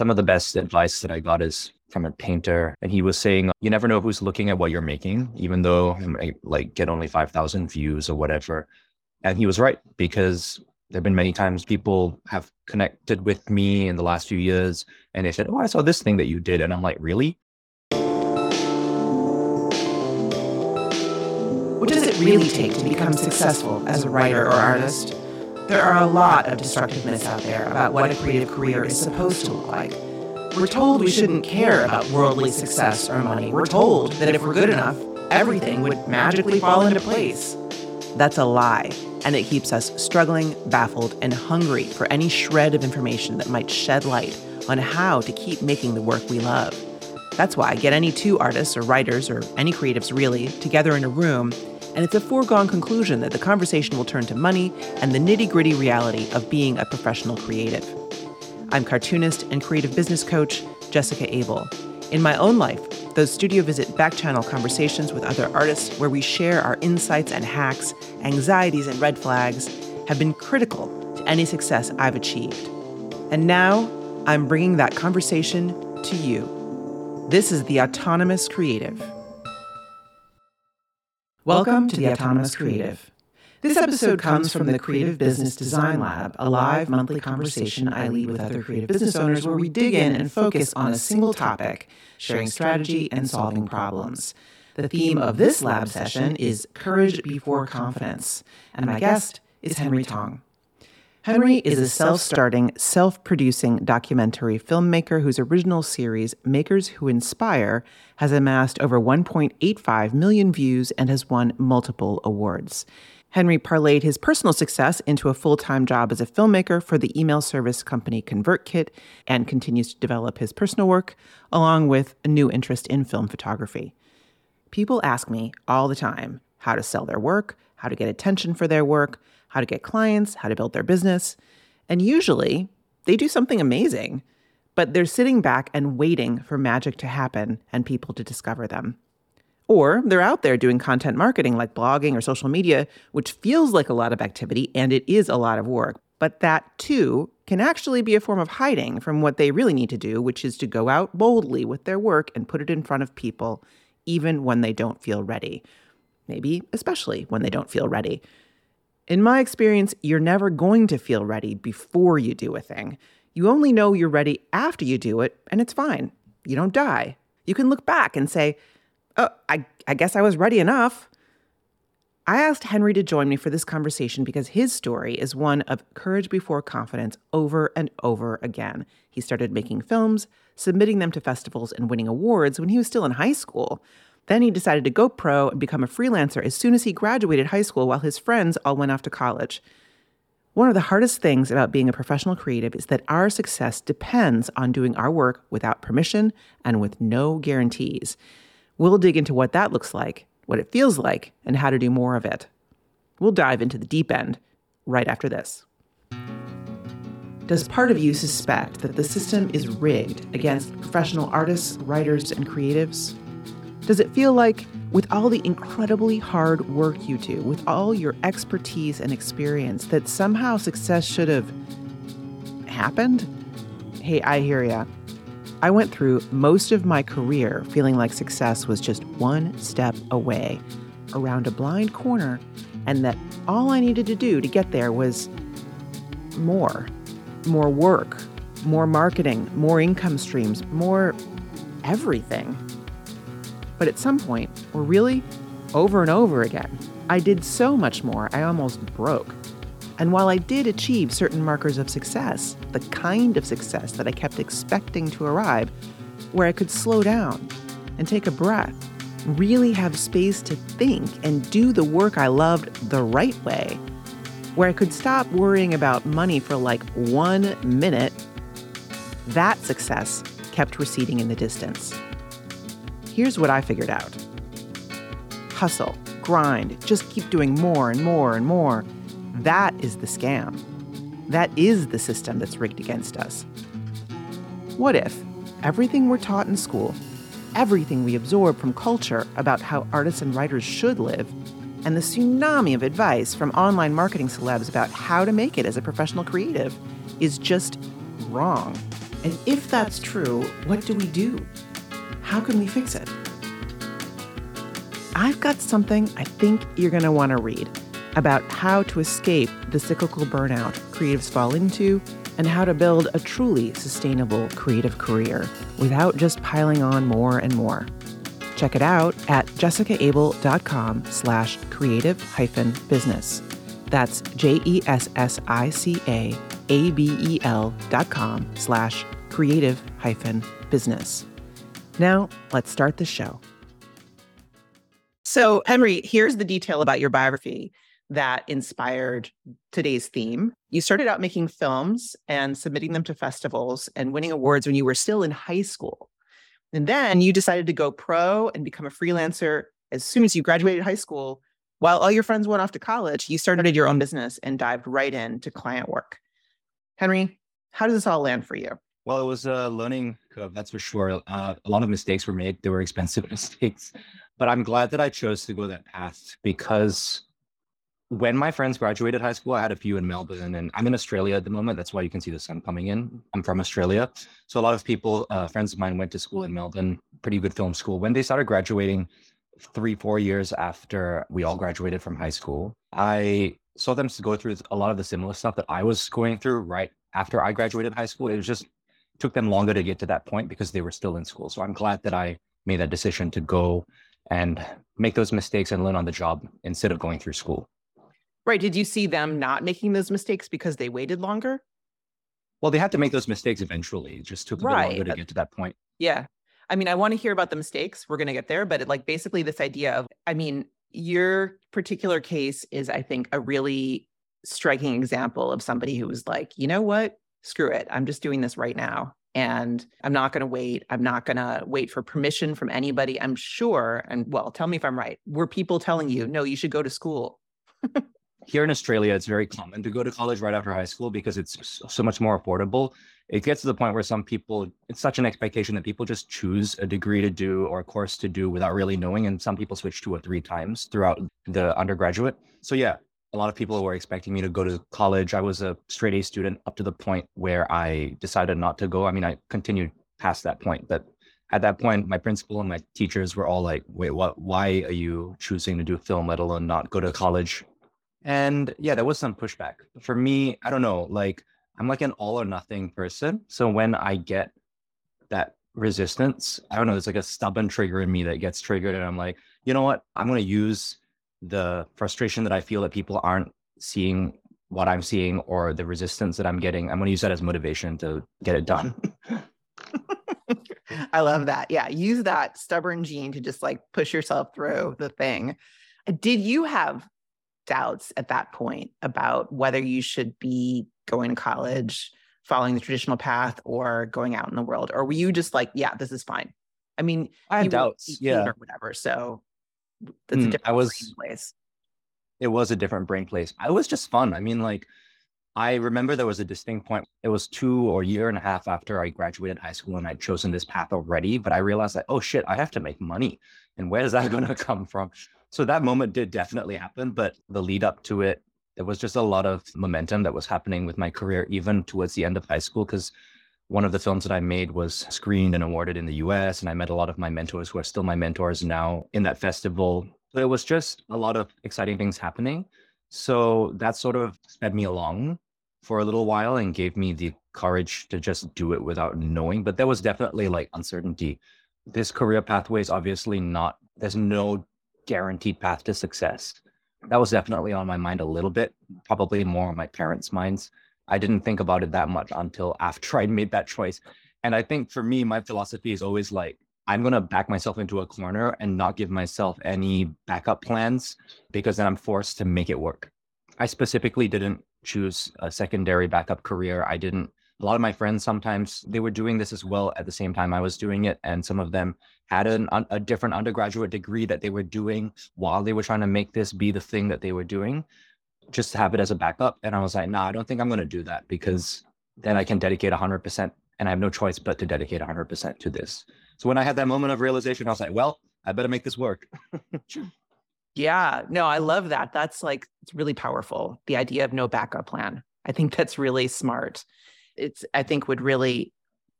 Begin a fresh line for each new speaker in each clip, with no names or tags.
Some of the best advice that I got is from a painter and he was saying you never know who's looking at what you're making even though I like get only 5000 views or whatever. And he was right because there've been many times people have connected with me in the last few years and they said oh i saw this thing that you did and i'm like really?
What does it really take to become successful as a writer or artist there are a lot of destructive myths out there about what a creative career is supposed to look like we're told we shouldn't care about worldly success or money. We're told that if we're good enough, everything would magically fall into place. That's a lie, and it keeps us struggling, baffled, and hungry for any shred of information that might shed light on how to keep making the work we love. That's why get any two artists or writers or any creatives really together in a room, and it's a foregone conclusion that the conversation will turn to money and the nitty gritty reality of being a professional creative. I'm cartoonist and creative business coach Jessica Abel. In my own life, those studio visit backchannel conversations with other artists where we share our insights and hacks, anxieties and red flags have been critical to any success I've achieved. And now I'm bringing that conversation to you. This is The Autonomous Creative. Welcome to The Autonomous Creative. This episode comes from the Creative Business Design Lab, a live monthly conversation I lead with other creative business owners where we dig in and focus on a single topic, sharing strategy and solving problems. The theme of this lab session is Courage Before Confidence, and my guest is Henry Thong. Henry is a self starting, self producing documentary filmmaker whose original series, Makers Who Inspire, has amassed over 1.85 million views and has won multiple awards. Henry parlayed his personal success into a full time job as a filmmaker for the email service company ConvertKit and continues to develop his personal work along with a new interest in film photography. People ask me all the time how to sell their work, how to get attention for their work, how to get clients, how to build their business. And usually they do something amazing, but they're sitting back and waiting for magic to happen and people to discover them. Or they're out there doing content marketing like blogging or social media, which feels like a lot of activity and it is a lot of work. But that too can actually be a form of hiding from what they really need to do, which is to go out boldly with their work and put it in front of people, even when they don't feel ready. Maybe especially when they don't feel ready. In my experience, you're never going to feel ready before you do a thing. You only know you're ready after you do it, and it's fine. You don't die. You can look back and say, oh, I, I guess I was ready enough. I asked Henry to join me for this conversation because his story is one of courage before confidence over and over again. He started making films, submitting them to festivals, and winning awards when he was still in high school. Then he decided to go pro and become a freelancer as soon as he graduated high school while his friends all went off to college. One of the hardest things about being a professional creative is that our success depends on doing our work without permission and with no guarantees. We'll dig into what that looks like, what it feels like, and how to do more of it. We'll dive into the deep end right after this. Does part of you suspect that the system is rigged against professional artists, writers, and creatives? Does it feel like, with all the incredibly hard work you do, with all your expertise and experience, that somehow success should have happened? Hey, I hear ya. I went through most of my career feeling like success was just one step away, around a blind corner, and that all I needed to do to get there was more more work, more marketing, more income streams, more everything. But at some point, or really over and over again, I did so much more, I almost broke. And while I did achieve certain markers of success, the kind of success that I kept expecting to arrive, where I could slow down and take a breath, really have space to think and do the work I loved the right way, where I could stop worrying about money for like one minute, that success kept receding in the distance. Here's what I figured out hustle, grind, just keep doing more and more and more that is the scam. That is the system that's rigged against us. What if everything we're taught in school, everything we absorb from culture about how artists and writers should live, and the tsunami of advice from online marketing celebs about how to make it as a professional creative is just wrong? And if that's true, what do we do? How can we fix it? I've got something I think you're going to want to read about how to escape the cyclical burnout creatives fall into and how to build a truly sustainable creative career without just piling on more and more. Check it out at jessicaabel.com slash creative hyphen business. That's J-E-S-S-I-C-A-A-B-E-L dot com slash creative hyphen business. Now, let's start the show. So, Henry, here's the detail about your biography that inspired today's theme. You started out making films and submitting them to festivals and winning awards when you were still in high school. And then you decided to go pro and become a freelancer as soon as you graduated high school. While all your friends went off to college, you started your own business and dived right into client work. Henry, how does this all land for you?
Well, it was a learning curve, that's for sure. Uh, a lot of mistakes were made. They were expensive mistakes, but I'm glad that I chose to go that path because when my friends graduated high school, I had a few in Melbourne, and I'm in Australia at the moment. That's why you can see the sun coming in. I'm from Australia, so a lot of people, uh, friends of mine, went to school in Melbourne, pretty good film school. When they started graduating, three, four years after we all graduated from high school, I saw them go through a lot of the similar stuff that I was going through right after I graduated high school. It was just took them longer to get to that point because they were still in school. So I'm glad that I made that decision to go and make those mistakes and learn on the job instead of going through school.
Right. Did you see them not making those mistakes because they waited longer?
Well, they had to make those mistakes eventually. It just took a right. bit longer to get to that point.
Yeah. I mean, I want to hear about the mistakes. We're going to get there, but it, like basically this idea of, I mean, your particular case is, I think, a really striking example of somebody who was like, you know what? Screw it. I'm just doing this right now. And I'm not going to wait. I'm not going to wait for permission from anybody. I'm sure. And well, tell me if I'm right. Were people telling you, no, you should go to school?
here in Australia, it's very common to go to college right after high school because it's so much more affordable. It gets to the point where some people, it's such an expectation that people just choose a degree to do or a course to do without really knowing. And some people switch two or three times throughout the undergraduate. So, yeah, a lot of people were expecting me to go to college. I was a straight A student up to the point where I decided not to go. I mean, I continued past that point, but at that point, my principal and my teachers were all like, wait, what, why are you choosing to do film, let alone not go to college? And yeah, there was some pushback. For me, I don't know, like I'm like an all or nothing person. So when I get that resistance, I don't know, there's like a stubborn trigger in me that gets triggered. And I'm like, you know what? I'm to use the frustration that I feel that people aren't seeing what I'm seeing or the resistance that I'm getting. I'm going to use that as motivation to get it done.
I love that. Yeah. Use that stubborn gene to just like push yourself through the thing. Did you have doubts at that point about whether you should be going to college, following the traditional path, or going out in the world? Or were you just like, yeah, this is fine? I mean,
I had doubts, yeah,
or whatever. So that's mm, a different I was, place.
It was a different brain place. I was just fun. I mean, like, I remember there was a distinct point. It was two or year and a half after I graduated high school and I'd chosen this path already. But I realized that, oh shit, I have to make money. And where is that going to come from? So that moment did definitely happen, but the lead up to it, there was just a lot of momentum that was happening with my career, even towards the end of high school, because one of the films that I made was screened and awarded in the US. And I met a lot of my mentors who are still my mentors now in that festival. So it was just a lot of exciting things happening. So that sort of sped me along for a little while and gave me the courage to just do it without knowing. But there was definitely like uncertainty. This career pathway is obviously not, there's no guaranteed path to success. That was definitely on my mind a little bit, probably more on my parents' minds. I didn't think about it that much until after I made that choice. And I think for me, my philosophy is always like, I'm going to back myself into a corner and not give myself any backup plans because then I'm forced to make it work. I specifically didn't choose a secondary backup career. I didn't a lot of my friends sometimes they were doing this as well at the same time I was doing it, and some of them had an, a different undergraduate degree that they were doing while they were trying to make this be the thing that they were doing, just have it as a backup. And I was like, nah, I don't think I'm going to do that because then I can dedicate 100%, and I have no choice but to dedicate 100% to this. So when I had that moment of realization, I was like, well, I better make this work.
yeah, no, I love that. That's like it's really powerful. The idea of no backup plan. I think that's really smart it's I think would really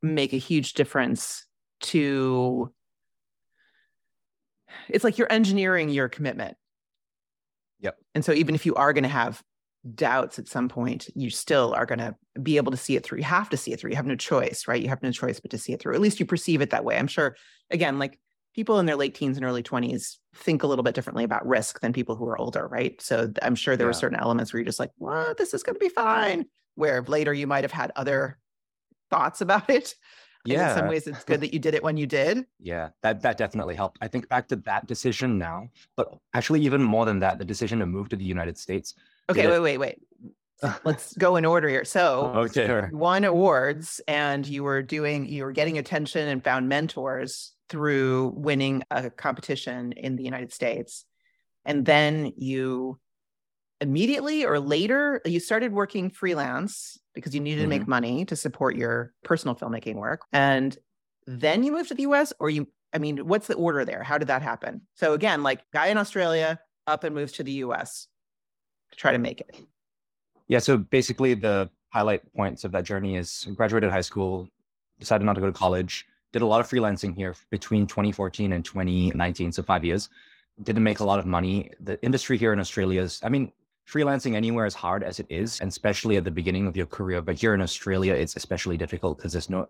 make a huge difference to it's like you're engineering your commitment.
Yep.
And so even if you are going to have doubts at some point, you still are going to be able to see it through. You have to see it through. You have no choice, right? You have no choice but to see it through. At least you perceive it that way. I'm sure, again, like people in their late teens and early 20s think a little bit differently about risk than people who are older, right? So I'm sure there yeah. were certain elements where you're just like, what? This is going to be fine. Where later you might have had other thoughts about it.
Yeah.
in some ways, it's good that you did it when you did.
Yeah, that that definitely helped. I think back to that decision now, but actually even more than that, the decision to move to the United States.
Okay, wait, wait, wait. Let's go in order here. So,
okay,
sure. won awards, and you were doing, you were getting attention and found mentors through winning a competition in the United States, and then you immediately or later you started working freelance because you needed mm-hmm. to make mm-hmm. money to support your personal filmmaking work. And then you moved to the US or you I mean what's the order there? How did that happen? So again like guy in Australia up and moves to the US to try to make it.
Yeah so basically the highlight points of that journey is graduated high school decided not to go to college did a lot of freelancing here between 2014 and 2019 so 5 years. Didn't make a lot of money. The industry here in Australia is I mean freelancing anywhere as hard as it is, and especially at the beginning of your career. But here in Australia, it's especially difficult because there's no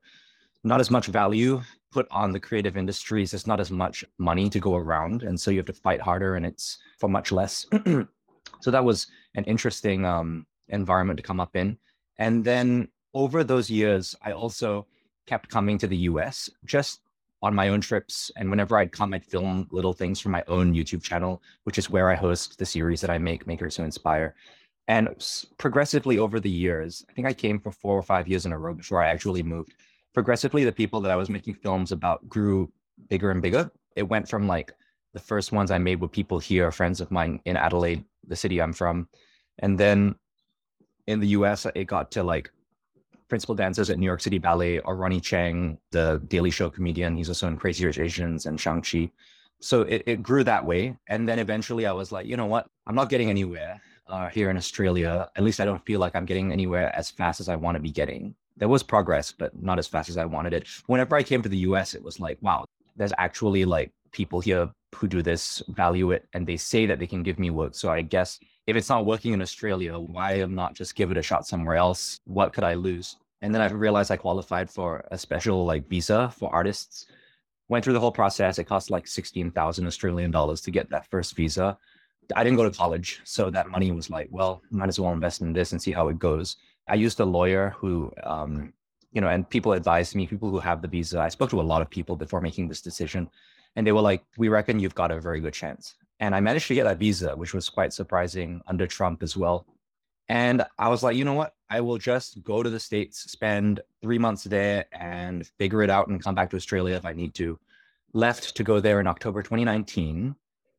not as much value put on the creative industries. There's not as much money to go around, and so you have to fight harder, and it's for much less. so that was an interesting um, environment to come up in. And then over those years, I also kept coming to the US just on my own trips. And whenever I'd come, I'd film little things for my own YouTube channel, which is where I host the series that I make, Makers Who Inspire. And progressively over the years, I think I came for four or five years in a row before I actually moved. Progressively, the people that I was making films about grew bigger and bigger. It went from like the first ones I made with people here, friends of mine in Adelaide, the city I'm from. And then in the US, it got to like principal dancers at New York City Ballet are Ronny Chieng, the Daily Show comedian. He's also in Crazy Rich Asians and Shang-Chi. So it, it grew that way. And then eventually I was like, you know what? I'm not getting anywhere uh, here in Australia. At least I don't feel like I'm getting anywhere as fast as I want to be getting. There was progress, but not as fast as I wanted it. Whenever I came to the US, it was like, wow, there's actually like people here who do this, value it, and they say that they can give me work. So I guess if it's not working in Australia, why not just give it a shot somewhere else? What could I lose? And then I realized I qualified for a special like visa for artists. Went through the whole process. It cost like 16,000 Australian dollars to get that first visa. I didn't go to college. So that money was like, well, might as well invest in this and see how it goes. I used a lawyer who, um, you know, and people advised me, people who have the visa. I spoke to a lot of people before making this decision. And they were like, we reckon you've got a very good chance. And I managed to get that visa, which was quite surprising under Trump as well. And I was like, you know what? I will just go to the States, spend three months there and figure it out and come back to Australia if I need to. Left to go there in October 2019.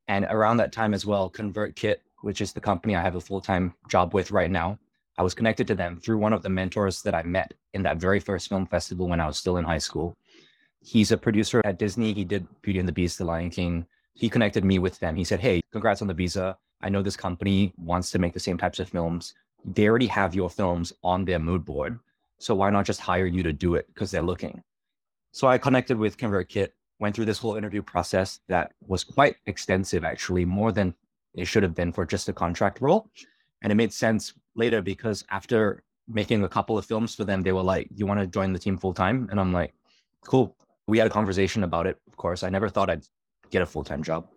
And around that time as well, ConvertKit, which is the company I have a full time job with right now, I was connected to them through one of the mentors that I met in that very first film festival when I was still in high school. He's a producer at Disney. He did Beauty and the Beast, The Lion King, he connected me with them. He said, Hey, congrats on the visa. I know this company wants to make the same types of films. They already have your films on their mood board. So why not just hire you to do it because they're looking? So I connected with ConvertKit, went through this whole interview process that was quite extensive, actually, more than it should have been for just a contract role. And it made sense later because after making a couple of films for them, they were like, You want to join the team full time? And I'm like, Cool. We had a conversation about it, of course. I never thought I'd get a full time job.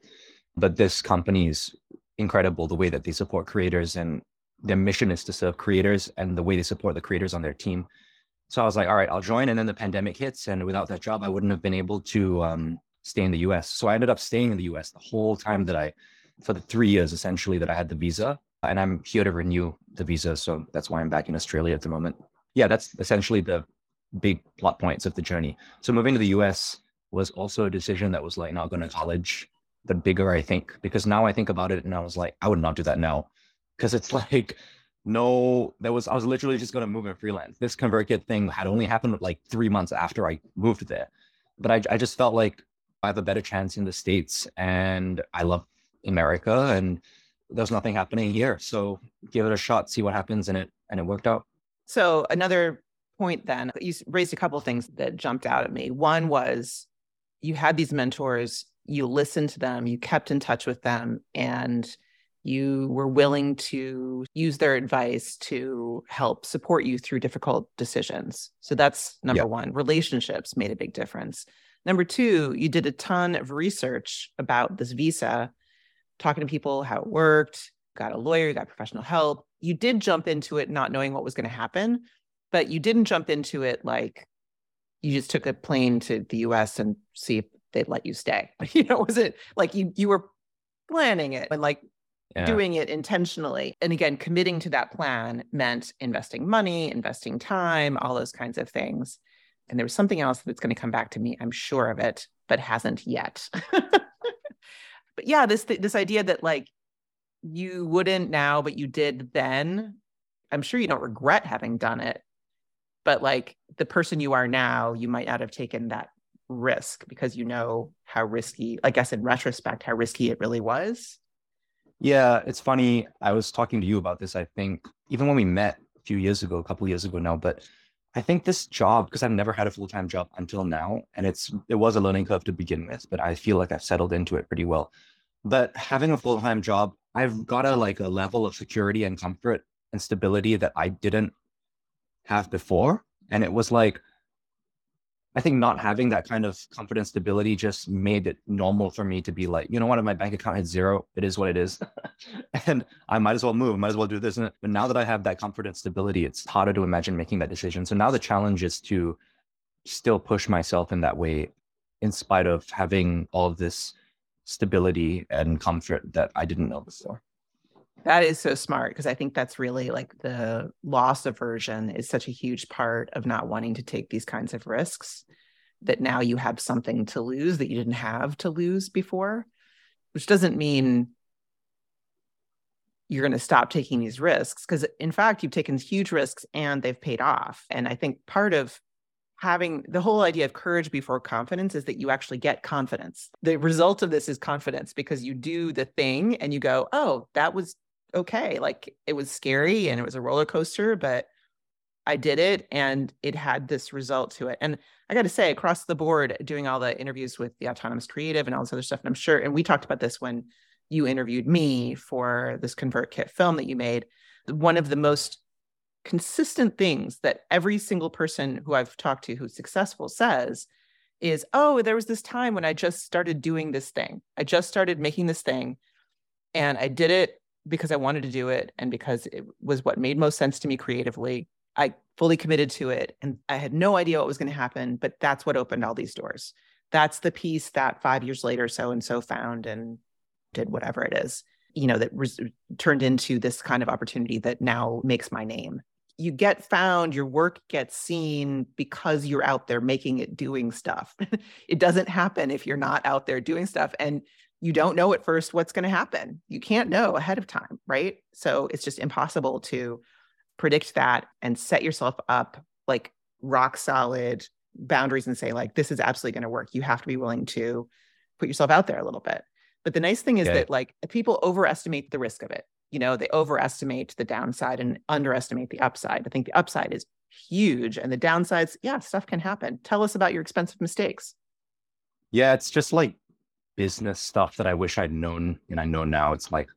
But this company is incredible the way that they support creators and their mission is to serve creators and the way they support the creators on their team. So I was like, all right, I'll join. And then the pandemic hits. And without that job, I wouldn't have been able to um, stay in the US. So I ended up staying in the US the whole time that I, for the three years essentially that I had the visa. And I'm here to renew the visa. So that's why I'm back in Australia at the moment. Yeah, that's essentially the big plot points of the journey. So moving to the US, was also a decision that was like not going to college, the bigger I think, because now I think about it and I was like, I would not do that now. Cause it's like, no, there was, I was literally just going to move and freelance. This ConvertKit thing had only happened like three months after I moved there. But I, I just felt like I have a better chance in the States and I love America and there's nothing happening here. So give it a shot, see what happens. And it, and it worked out.
So another point then, you raised a couple of things that jumped out at me. One was you had these mentors, you listened to them, you kept in touch with them, and you were willing to use their advice to help support you through difficult decisions. So that's number yep. one. Relationships made a big difference. Number two, you did a ton of research about this visa, talking to people, how it worked, got a lawyer, got professional help. You did jump into it not knowing what was going to happen, but you didn't jump into it like you just took a plane to the US and see if they'd let you stay. You know, was it like you you were planning it and like yeah. doing it intentionally. And again, committing to that plan meant investing money, investing time, all those kinds of things. And there was something else that's going to come back to me, I'm sure of it, but hasn't yet. but yeah, this this idea that like you wouldn't now, but you did then. I'm sure you don't regret having done it, but like the person you are now, you might not have taken that risk because you know how risky, I guess in retrospect, how risky it really was.
Yeah, it's funny. I was talking to you about this, I think, even when we met a few years ago, a couple years ago now, but I think this job, because I've never had a full-time job until now, and it's it was a learning curve to begin with, but I feel like I've settled into it pretty well. But having a full-time job, I've got a like a level of security and comfort and stability that I didn't have before. And it was like I think not having that kind of confidence stability just made it normal for me to be like, you know what, if my bank account hits zero, it is what it is. and I might as well move, might as well do this. But now that I have that comfort and stability, it's harder to imagine making that decision. So now the challenge is to still push myself in that way, in spite of having all of this stability and comfort that I didn't know before.
That is so smart because I think that's really like the loss aversion is such a huge part of not wanting to take these kinds of risks that now you have something to lose that you didn't have to lose before, which doesn't mean you're going to stop taking these risks because in fact you've taken huge risks and they've paid off. And I think part of having the whole idea of courage before confidence is that you actually get confidence. The result of this is confidence because you do the thing and you go, "Oh, that was okay. Like it was scary and it was a roller coaster, but I did it and it had this result to it. And I got to say, across the board, doing all the interviews with the autonomous creative and all this other stuff, and I'm sure, and we talked about this when you interviewed me for this ConvertKit film that you made. One of the most consistent things that every single person who I've talked to who's successful says is, Oh, there was this time when I just started doing this thing. I just started making this thing and I did it because I wanted to do it and because it was what made most sense to me creatively. I fully committed to it and I had no idea what was going to happen, but that's what opened all these doors. That's the piece that five years later, so and so found and did whatever it is, you know, that res- turned into this kind of opportunity that now makes my name. You get found, your work gets seen because you're out there making it, doing stuff. it doesn't happen if you're not out there doing stuff. And you don't know at first what's going to happen. You can't know ahead of time, right? So it's just impossible to predict that and set yourself up like rock solid boundaries and say like this is absolutely going to work. You have to be willing to put yourself out there a little bit. But the nice thing is that like people overestimate the risk of it. You know, they overestimate the downside and underestimate the upside. I think the upside is huge and the downsides, yeah, stuff can happen. Tell us about your expensive mistakes.
Yeah, it's just like business stuff that I wish I'd known and I know now. It's like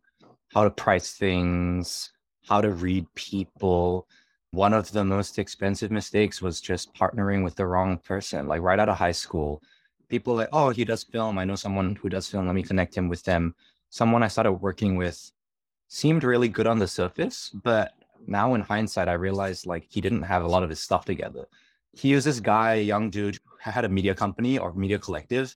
how to price things, how to read people. One of the most expensive mistakes was just partnering with the wrong person. Like right out of high school, people like, oh, he does film. I know someone who does film. Let me connect him with them. Someone I started working with seemed really good on the surface, but now in hindsight, I realized like he didn't have a lot of his stuff together. He was this guy, young dude, had a media company or media collective,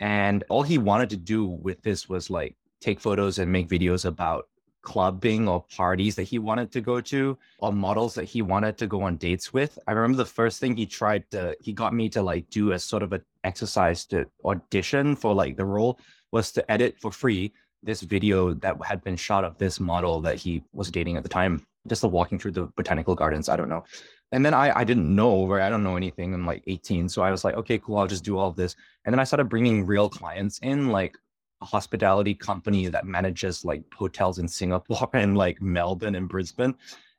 and all he wanted to do with this was like take photos and make videos about clubbing or parties that he wanted to go to or models that he wanted to go on dates with. I remember the first thing he tried to, he got me to like do a sort of an exercise to audition for like the role was to edit for free this video that had been shot of this model that he was dating at the time, just walking through the botanical gardens. I don't know and then I, I didn't know, right? I don't know anything. I'm like 18. So I was like, okay, cool. I'll just do all of this. And then I started bringing real clients in, like a hospitality company that manages like hotels in Singapore and like Melbourne and Brisbane.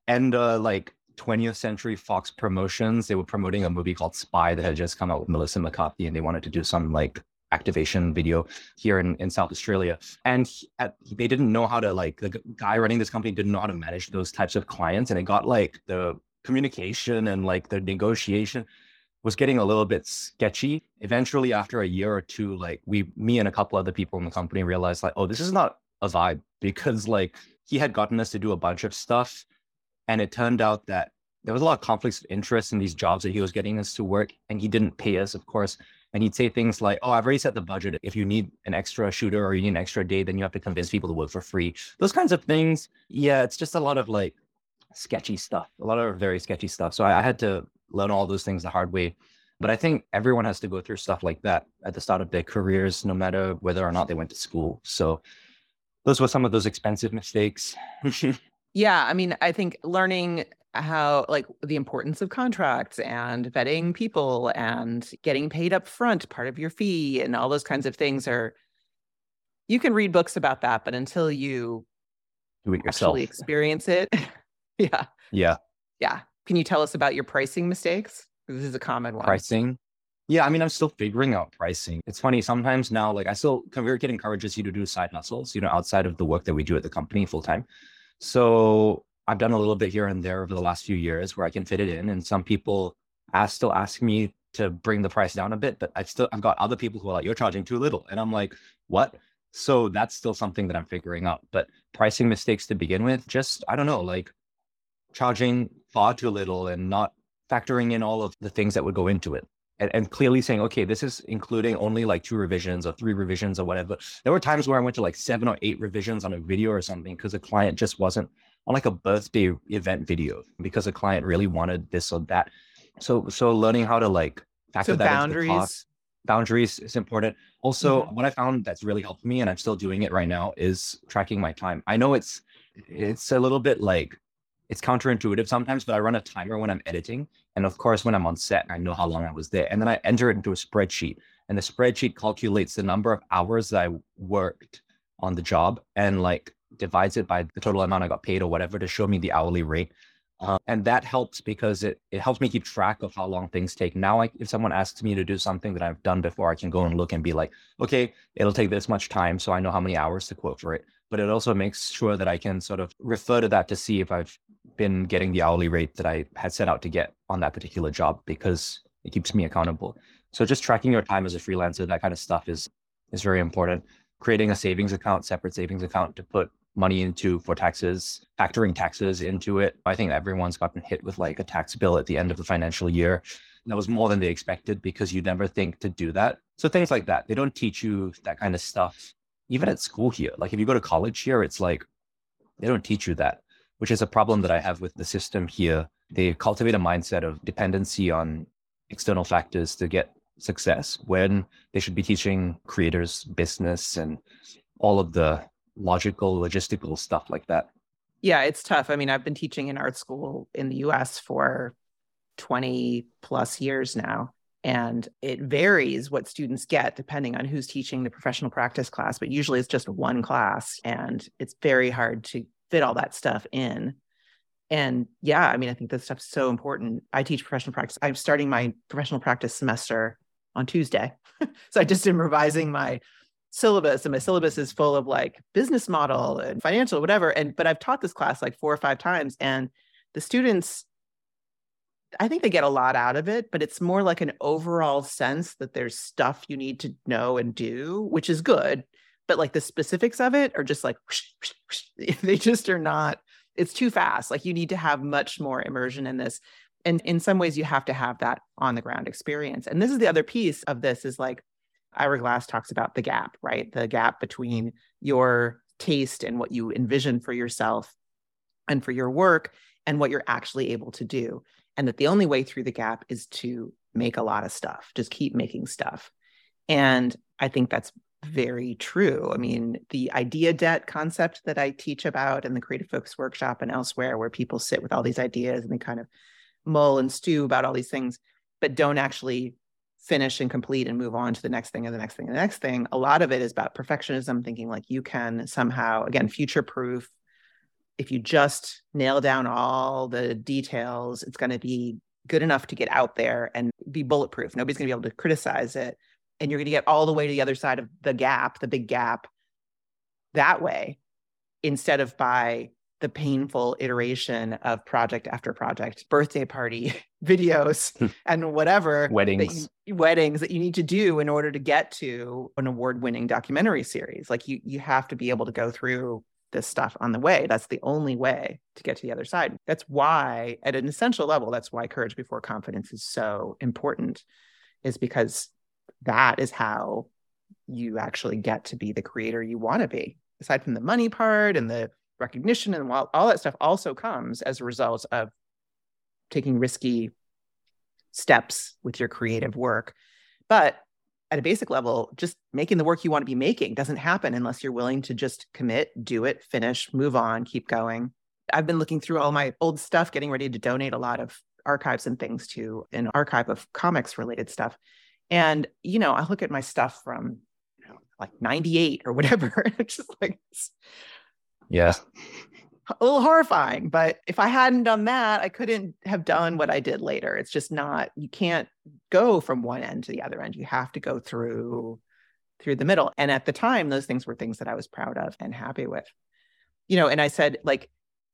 And uh, like 20th Century Fox Promotions. They were promoting a movie called Spy that had just come out with Melissa McCarthy, and they wanted to do some like activation video here in, in South Australia. And he, at, they didn't know how to like the guy running this company didn't know how to manage those types of clients, and it got like the communication and like the negotiation was getting a little bit sketchy. Eventually, after a year or two, like we, me and a couple other people in the company realized like, oh, this is not a vibe because like he had gotten us to do a bunch of stuff. And it turned out that there was a lot of conflicts of interest in these jobs that he was getting us to work. And he didn't pay us, of course. And he'd say things like, Oh, I've already set the budget. If you need an extra shooter or you need an extra day, then you have to convince people to work for free. Those kinds of things. Yeah, it's just a lot of like sketchy stuff, a lot of very sketchy stuff. So I, I had to learn all those things the hard way. But I think everyone has to go through stuff like that at the start of their careers, no matter whether or not they went to school. So those were some of those expensive mistakes.
yeah. I mean, I think learning how like the importance of contracts and vetting people and getting paid up front part of your fee and all those kinds of things are you can read books about that but until you
do it yourself
actually experience it yeah
yeah
yeah can you tell us about your pricing mistakes? This is a common one.
Pricing. Yeah, I mean, I'm still figuring out pricing. It's funny. Sometimes now, like I still, ConvertKit encourages you to do side hustles, you know, outside of the work that we do at the company full time. So I've done a little bit here and there over the last few years where I can fit it in. And some people ask, still ask me to bring the price down a bit, but I've still, I've got other people who are like, you're charging too little. And I'm like, what? So that's still something that I'm figuring out. But pricing mistakes to begin with, just, I don't know, like charging far too little and not factoring in all of the things that would go into it. And, and, clearly saying, okay, this is including only like two revisions or three revisions or whatever. There were times where I went to like seven or eight revisions on a video or something because the client just wasn't on like a birthday event video because the client really wanted this or that. So, so learning how to like factor
so
that
boundaries.
into the cost. Boundaries is important. Also, mm-hmm. what I found that's really helped me, and I'm still doing it right now, is tracking my time. I know it's it's a little bit like it's counterintuitive sometimes, but I run a timer when I'm editing. And of course, when I'm on set, I know how long I was there. And then I enter it into a spreadsheet. And the spreadsheet calculates the number of hours that I worked on the job and like divides it by the total amount I got paid or whatever to show me the hourly rate. Uh, and that helps because it, it helps me keep track of how long things take. Now, I, if someone asks me to do something that I've done before, I can go and look and be like, okay, it'll take this much time. So I know how many hours to quote for it. But it also makes sure that I can sort of refer to that to see if I've been getting the hourly rate that I had set out to get on that particular job because it keeps me accountable. So just tracking your time as a freelancer, that kind of stuff is is very important. Creating a savings account, separate savings account to put money into for taxes, factoring taxes into it. I think everyone's gotten hit with like a tax bill at the end of the financial year. That was more than they expected because you never think to do that. So things like that. They don't teach you that kind of stuff, even at school here. Like if you go to college here, it's like they don't teach you that which is a problem that I have with the system here. They cultivate a mindset of dependency on external factors to get success when they should be teaching creators business and all of the logical, logistical stuff like that.
Yeah, it's tough. I mean, I've been teaching in art school in the US for 20 plus years now. And it varies what students get depending on who's teaching the professional practice class, but usually it's just one class. And it's very hard to fit all that stuff in. And yeah, I mean, I think this stuff's so important. I teach professional practice. I'm starting my professional practice semester on Tuesday. so I just am revising my syllabus and my syllabus is full of like business model and financial whatever and but I've taught this class like four or five times and the students I think they get a lot out of it, but it's more like an overall sense that there's stuff you need to know and do, which is good but like the specifics of it are just like they just are not it's too fast. Like you need to have much more immersion in this. And in some ways you have to have that on the ground experience. And this is the other piece of this is like ira glass talks about the gap right? The gap between your taste and what you envision for yourself and for your work and what you're actually able to do. And that the only way through the gap is to make a lot of stuff just keep making stuff. And i think that's very true. I mean, the idea debt concept that I teach about in the Creative Focus Workshop and elsewhere, where people sit with all these ideas and they kind of mull and stew about all these things, but don't actually finish and complete and move on to the next thing and the next thing and the next thing. A lot of it is about perfectionism, thinking like you can somehow, again, future proof if you just nail down all the details, it's going to be good enough to get out there and be bulletproof. Nobody's going to be able to criticize it. And you're going to get all the way to the other side of the gap, the big gap, that way, instead of by the painful iteration of project after project, birthday party videos, hmm. and whatever
weddings,
that you, weddings that you need to do in order to get to an award-winning documentary series. Like you, you have to be able to go through this stuff on the way. That's the only way to get to the other side. That's why, at an essential level, that's why courage before confidence is so important, is because that is how you actually get to be the creator you want to be. Aside from the money part and the recognition and all, all that stuff also comes as a result of taking risky steps with your creative work. But at a basic level, just making the work you want to be making doesn't happen unless you're willing to just commit, do it, finish, move on, keep going. I've been looking through all my old stuff, getting ready to donate a lot of archives and things to an archive of comics related stuff. And, you know, I look at my stuff from you know, like 98 or whatever. it's just like,
yeah.
A little horrifying, but if I hadn't done that, I couldn't have done what I did later. It's just not, you can't go from one end to the other end. You have to go through through the middle. And at the time, those things were things that I was proud of and happy with. You know, and I said, like,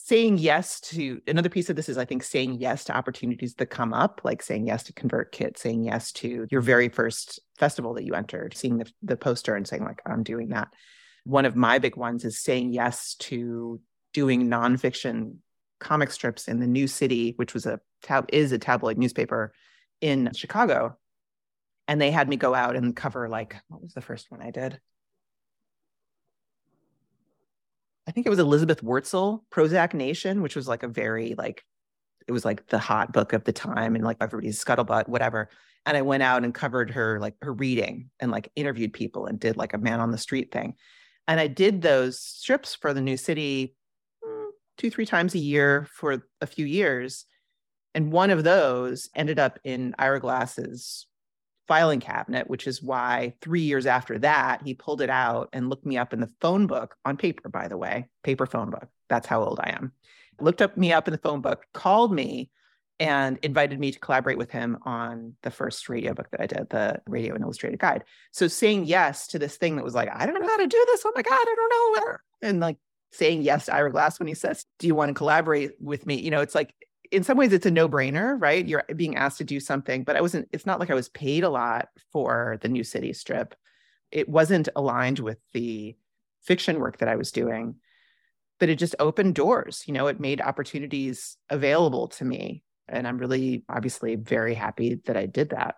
saying yes to another piece of this is I think saying yes to opportunities that come up, like saying yes to ConvertKit, saying yes to your very first festival that you entered, seeing the, the poster and saying, like, I'm doing that. One of my big ones is saying yes to doing nonfiction comic strips in the Newcity, which was a tab is a tabloid newspaper in Chicago. And they had me go out and cover like what was the first one I did? I think it was Elizabeth Wurtzel, Prozac Nation, which was like a very like it was like the hot book of the time and like everybody's scuttlebutt, whatever. And I went out and covered her like her reading and like interviewed people and did like a man on the street thing. And I did those strips for the Newcity mm, two, three times a year for a few years. And one of those ended up in Ira Glass's filing cabinet, which is why three years after that, he pulled it out and looked me up in the phone book on paper, by the way, paper phone book. That's how old I am. Looked up me up in the phone book, called me, and invited me to collaborate with him on the first radio book that I did, the Radio: An Illustrated Guide. So saying yes to this thing that was like, I don't know how to do this. Oh my God, I don't know. And like saying yes to Ira Glass when he says, Do you want to collaborate with me? You know, it's like in some ways it's a no-brainer right? You're being asked to do something but i wasn't it's not like i was paid a lot for the new city strip. It wasn't aligned with the fiction work that i was doing but it just opened doors you know it made opportunities available to me and i'm really obviously very happy that i did that.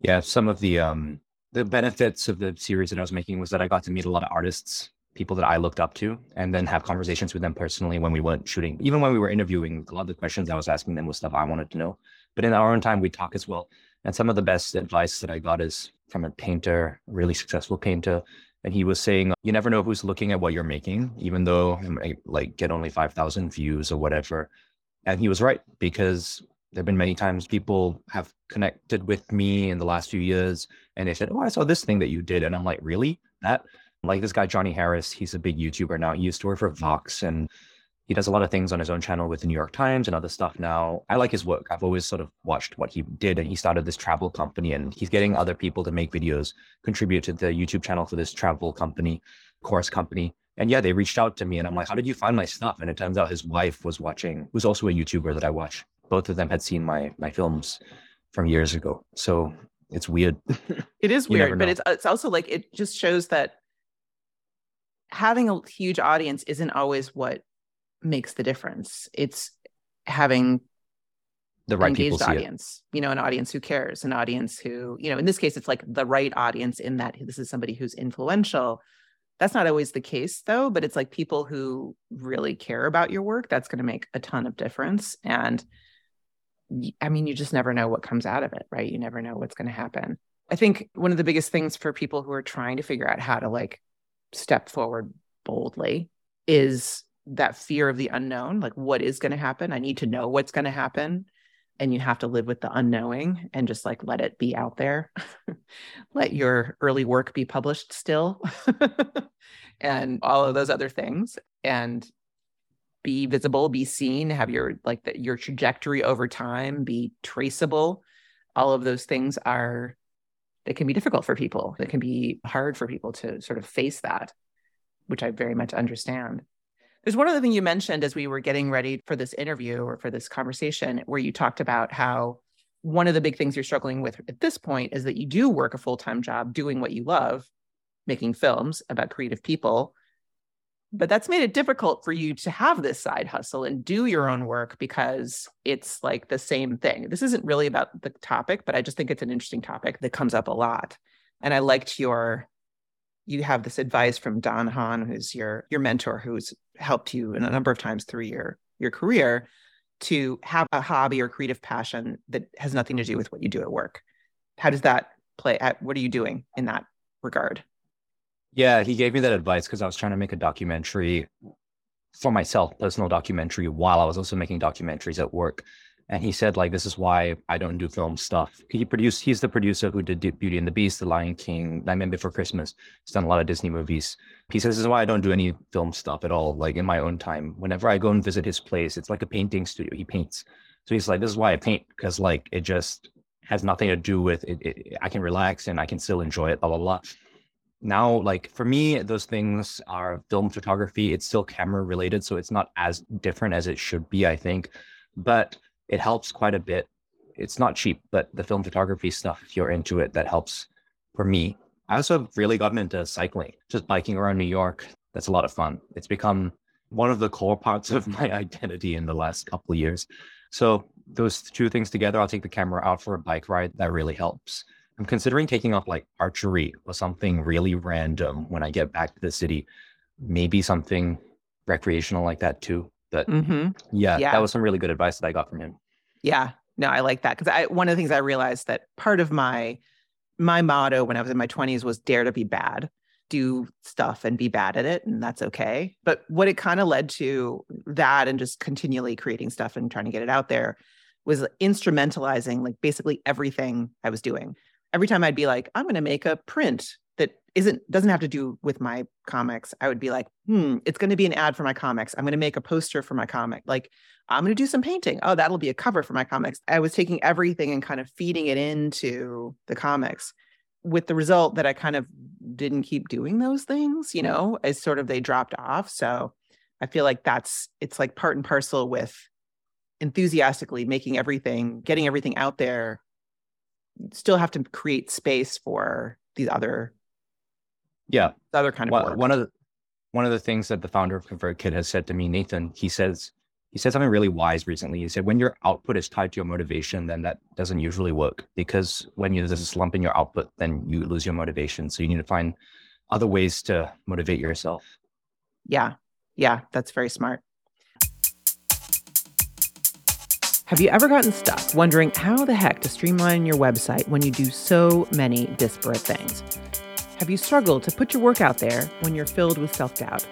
Yeah some of the um the benefits of the series that i was making was that i got to meet a lot of artists people that I looked up to and then have conversations with them personally when we weren't shooting. Even when we were interviewing, a lot of the questions I was asking them was stuff I wanted to know. But in our own time, we talk as well. And some of the best advice that I got is from a painter, a really successful painter. And he was saying, you never know who's looking at what you're making, even though I like get only 5,000 views or whatever. And he was right because there have been many times people have connected with me in the last few years and they said, Oh, I saw this thing that you did. And I'm like, Really? That? Like this guy, Johnny Harris, he's a big YouTuber now. He used to work for Vox and he does a lot of things on his own channel with the New York Times and other stuff now. I like his work. I've always sort of watched what he did and he started this travel company and he's getting other people to make videos, contribute to the YouTube channel for this travel company, course company. And yeah, they reached out to me and I'm like, how did you find my stuff? And it turns out his wife was watching, who's also a YouTuber that I watch. Both of them had seen my my films from years ago. So it's weird.
it is weird, but it's it's also like it just shows that having a huge audience isn't always what makes the difference. It's having
the right
engaged audience, it. you know, an audience who cares, an audience who, you know, in this case, it's like the right audience in that this is somebody who's influential. That's not always the case though, but it's like people who really care about your work. That's going to make a ton of difference. And I mean, you just never know what comes out of it, right? You never know what's going to happen. I think one of the biggest things for people who are trying to figure out how to like step forward boldly is that fear of the unknown like what is going to happen? I need to know what's going to happen. And you have to live with the unknowing and just like let it be out there. Let your early work be published still. And all of those other things. And be visible, be seen, have your like the, your trajectory over time be traceable. All of those things are they can be difficult for people. It can be hard for people to sort of face that, which I very much understand. There's one other thing you mentioned as we were getting ready for this interview or for this conversation where you talked about how one of the big things you're struggling with at this point is that you do work a full-time job doing what you love, making films about creative people. But that's made it difficult for you to have this side hustle and do your own work because it's like the same thing. This isn't really about the topic, but I just think it's an interesting topic that comes up a lot. And I liked your you have this advice from Don Hahn, who's your your mentor, who's helped you in a number of times through your your career to have a hobby or creative passion that has nothing to do with what you do at work. How does that play? At, what are you doing in that regard?
Yeah, he gave me that advice because I was trying to make a documentary for myself, personal documentary, while I was also making documentaries at work. And he said, like, this is why I don't do film stuff. He produced, he's the producer who did Beauty and the Beast, The Lion King, Nightmare Before Christmas. He's done a lot of Disney movies. He says, this is why I don't do any film stuff at all, like in my own time. Whenever I go and visit his place, it's like a painting studio. He paints. So he's like, this is why I paint, because like it just has nothing to do with it, it. I can relax and I can still enjoy it, blah, blah, blah. Now, like for me, those things are film photography. It's still camera related. So it's not as different as it should be, I think. But it helps quite a bit. It's not cheap, but the film photography stuff, if you're into it, that helps for me. I also have really gotten into cycling, just biking around New York. That's a lot of fun. It's become one of the core parts of my identity in the last couple of years. So those two things together, I'll take the camera out for a bike ride. That really helps. I'm considering taking up like archery or something really random when I get back to the city. Maybe something recreational like that too. But mm-hmm. yeah, yeah, that was some really good advice that I got from him.
Yeah, no, I like that because I one of the things I realized that part of my my motto when I was in my 20s was dare to be bad, do stuff and be bad at it, and that's okay. But what it kind of led to that and just continually creating stuff and trying to get it out there was instrumentalizing like basically everything I was doing. Every time I'd be like, I'm going to make a print that isn't doesn't have to do with my comics i would be like hmm it's going to be an ad for my comics. I'm going to make a poster for my comic. Like i'm going to do some painting. Oh that'll be a cover for my comics. I was taking everything and kind of feeding it into the comics with the result that i kind of didn't keep doing those things you know as sort of they dropped off. So i feel like that's it's like part and parcel with enthusiastically making everything getting everything out there still have to create space for these other
yeah.
Other kind of
well,
work.
One of the one of the things that the founder of ConvertKit has said to me, Nathan, he says he said something really wise recently. He said, when your output is tied to your motivation, then that doesn't usually work because when you, there's a slump in your output, then you lose your motivation. So you need to find other ways to motivate yourself.
Yeah. Yeah. That's very smart. Have you ever gotten stuck wondering how the heck to streamline your website when you do so many disparate things? Have you struggled to put your work out there when you're filled with self doubt?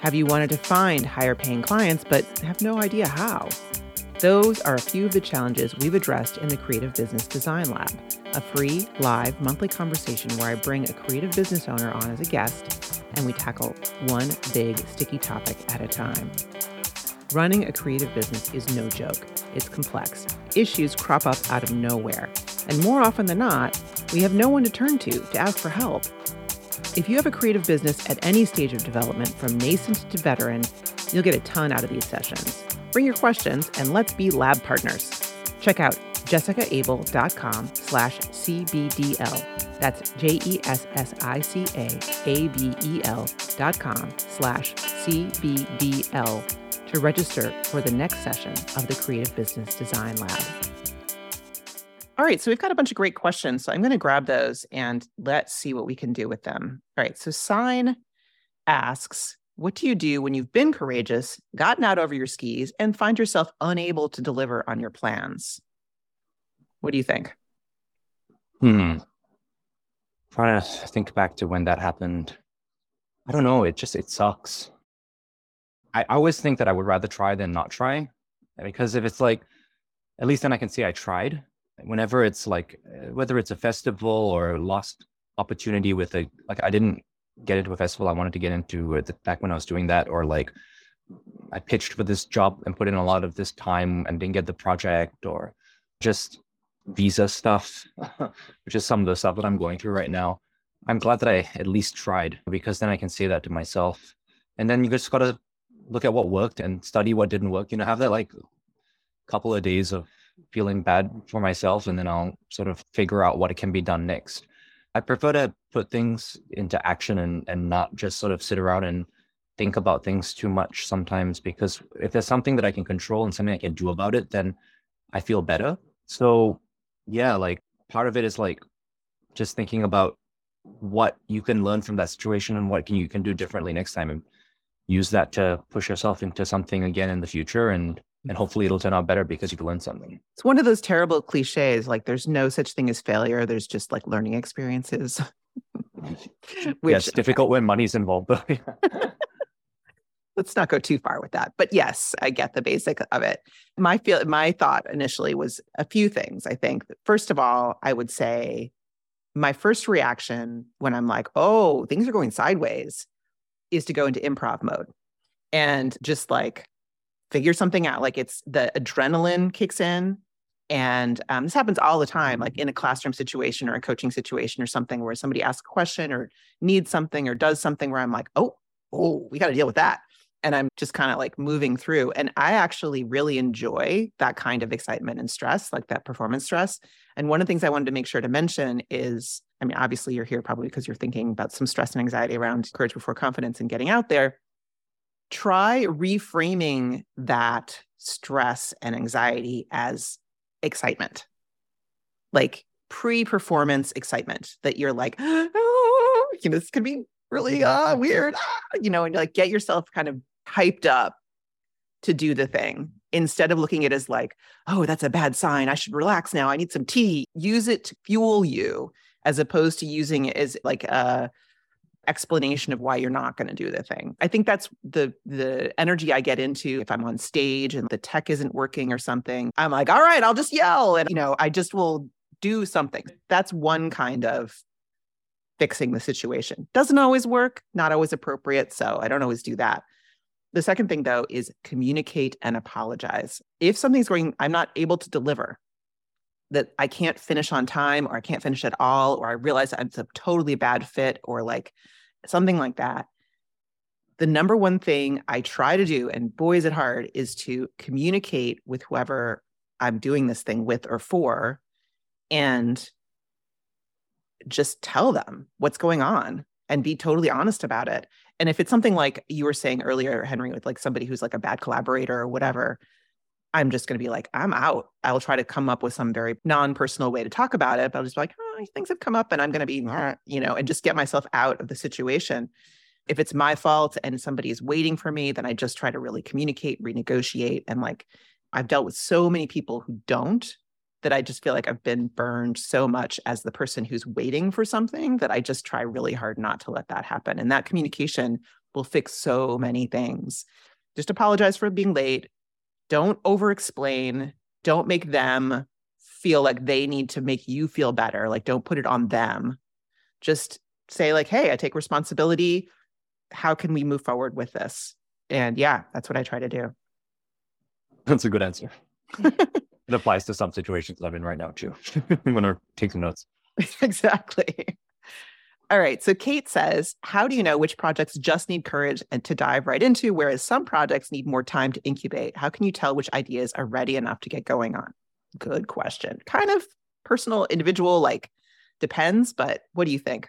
Have you wanted to find higher paying clients but have no idea how? Those are a few of the challenges we've addressed in the Creative Business Design Lab, a free, live, monthly conversation where I bring a creative business owner on as a guest and we tackle one big, sticky topic at a time. Running a creative business is no joke. It's complex. Issues crop up out of nowhere. And more often than not, we have no one to turn to to ask for help. If you have a creative business at any stage of development, from nascent to veteran, you'll get a ton out of these sessions. Bring your questions and let's be lab partners. Check out jessicaabel.com slash CBDL. That's J-E-S-S-I-C-A-A-B-E-L dot com slash CBDL to register for the next session of the Creative Business Design Lab. All right, so we've got a bunch of great questions. So I'm going to grab those and let's see what we can do with them. All right, so Sign asks, what do you do when you've been courageous, gotten out over your skis, and find yourself unable to deliver on your plans? What do you think?
Hmm. Trying to think back to when that happened. I don't know. It just it sucks. I, I always think that I would rather try than not try. Because if it's like, at least then I can say I tried. Whenever it's like, uh, whether it's a festival or lost opportunity with a, like I didn't get into a festival I wanted to get into back when I was doing that, or like I pitched for this job and put in a lot of this time and didn't get the project or just visa stuff, which is some of the stuff that I'm going through right now. I'm glad that I at least tried because then I can say that to myself. And then you just got to look at what worked and study what didn't work. You know, have that like couple of days of feeling bad for myself and then I'll sort of figure out what can be done next. I prefer to put things into action and, and not just sort of sit around and think about things too much sometimes because if there's something that I can control and something I can do about it, then I feel better. So yeah, like part of it is like just thinking about what you can learn from that situation and what can you can do differently next time and use that to push yourself into something again in the future and and hopefully it'll turn out better because you've learned something.
It's one of those terrible cliches like there's no such thing as failure, there's just like learning experiences.
Which, yeah, it's difficult when money's involved. Though.
Let's not go too far with that. But yes, I get the basic of it. My feel my thought initially was a few things. I think first of all, I would say my first reaction when I'm like, oh, things are going sideways is to go into improv mode and just like figure something out. Like it's the adrenaline kicks in. And um, this happens all the time, like in a classroom situation or a coaching situation or something where somebody asks a question or needs something or does something where I'm like, oh, oh, we got to deal with that. And I'm just kind of like moving through. And I actually really enjoy that kind of excitement and stress, like that performance stress. And one of the things I wanted to make sure to mention is I mean, obviously, you're here probably because you're thinking about some stress and anxiety around courage before confidence and getting out there try reframing that stress and anxiety as excitement, like pre performance excitement that you're like, oh, this could be really uh, weird, ah, you know, and like get yourself kind of hyped up to do the thing instead of looking at it as like, oh, that's a bad sign. I should relax now. I need some tea. Use it to fuel you as opposed to using it as like a explanation of why you're not going to do the thing. I think that's the the energy I get into if I'm on stage and the tech isn't working or something. I'm like, "All right, I'll just yell." And you know, I just will do something. That's one kind of fixing the situation. Doesn't always work, not always appropriate, so I don't always do that. The second thing though is communicate and apologize. If something's going I'm not able to deliver, that I can't finish on time or I can't finish at all, or I realize it's a totally bad fit, or like something like that. The number one thing I try to do, and boy, is it hard, is to communicate with whoever I'm doing this thing with or for and just tell them what's going on and be totally honest about it. And if it's something like you were saying earlier, Henry, with like somebody who's like a bad collaborator or whatever, I'm just going to be like, I'm out. I'll try to come up with some very non personal way to talk about it, but I'll just be like, oh, things have come up and I'm going to be, you know, and just get myself out of the situation. If it's my fault and somebody is waiting for me, then I just try to really communicate, renegotiate. And like, I've dealt with so many people who don't that I just feel like I've been burned so much as the person who's waiting for something that I just try really hard not to let that happen. And that communication will fix so many things. Just apologize for being late don't over explain don't make them feel like they need to make you feel better. Like don't put it on them. Just say like hey i take responsibility. How can we move forward with this? And yeah that's what i try to do.
That's a good answer. It applies to some situations i'm in right now too i'm going to take some notes.
Exactly all right. So Kate says, How do you know which projects just need courage and to dive right into, whereas some projects need more time to incubate? How can you tell which ideas are ready enough to get going on? Good question. Kind of personal, individual, like depends, but what do you think?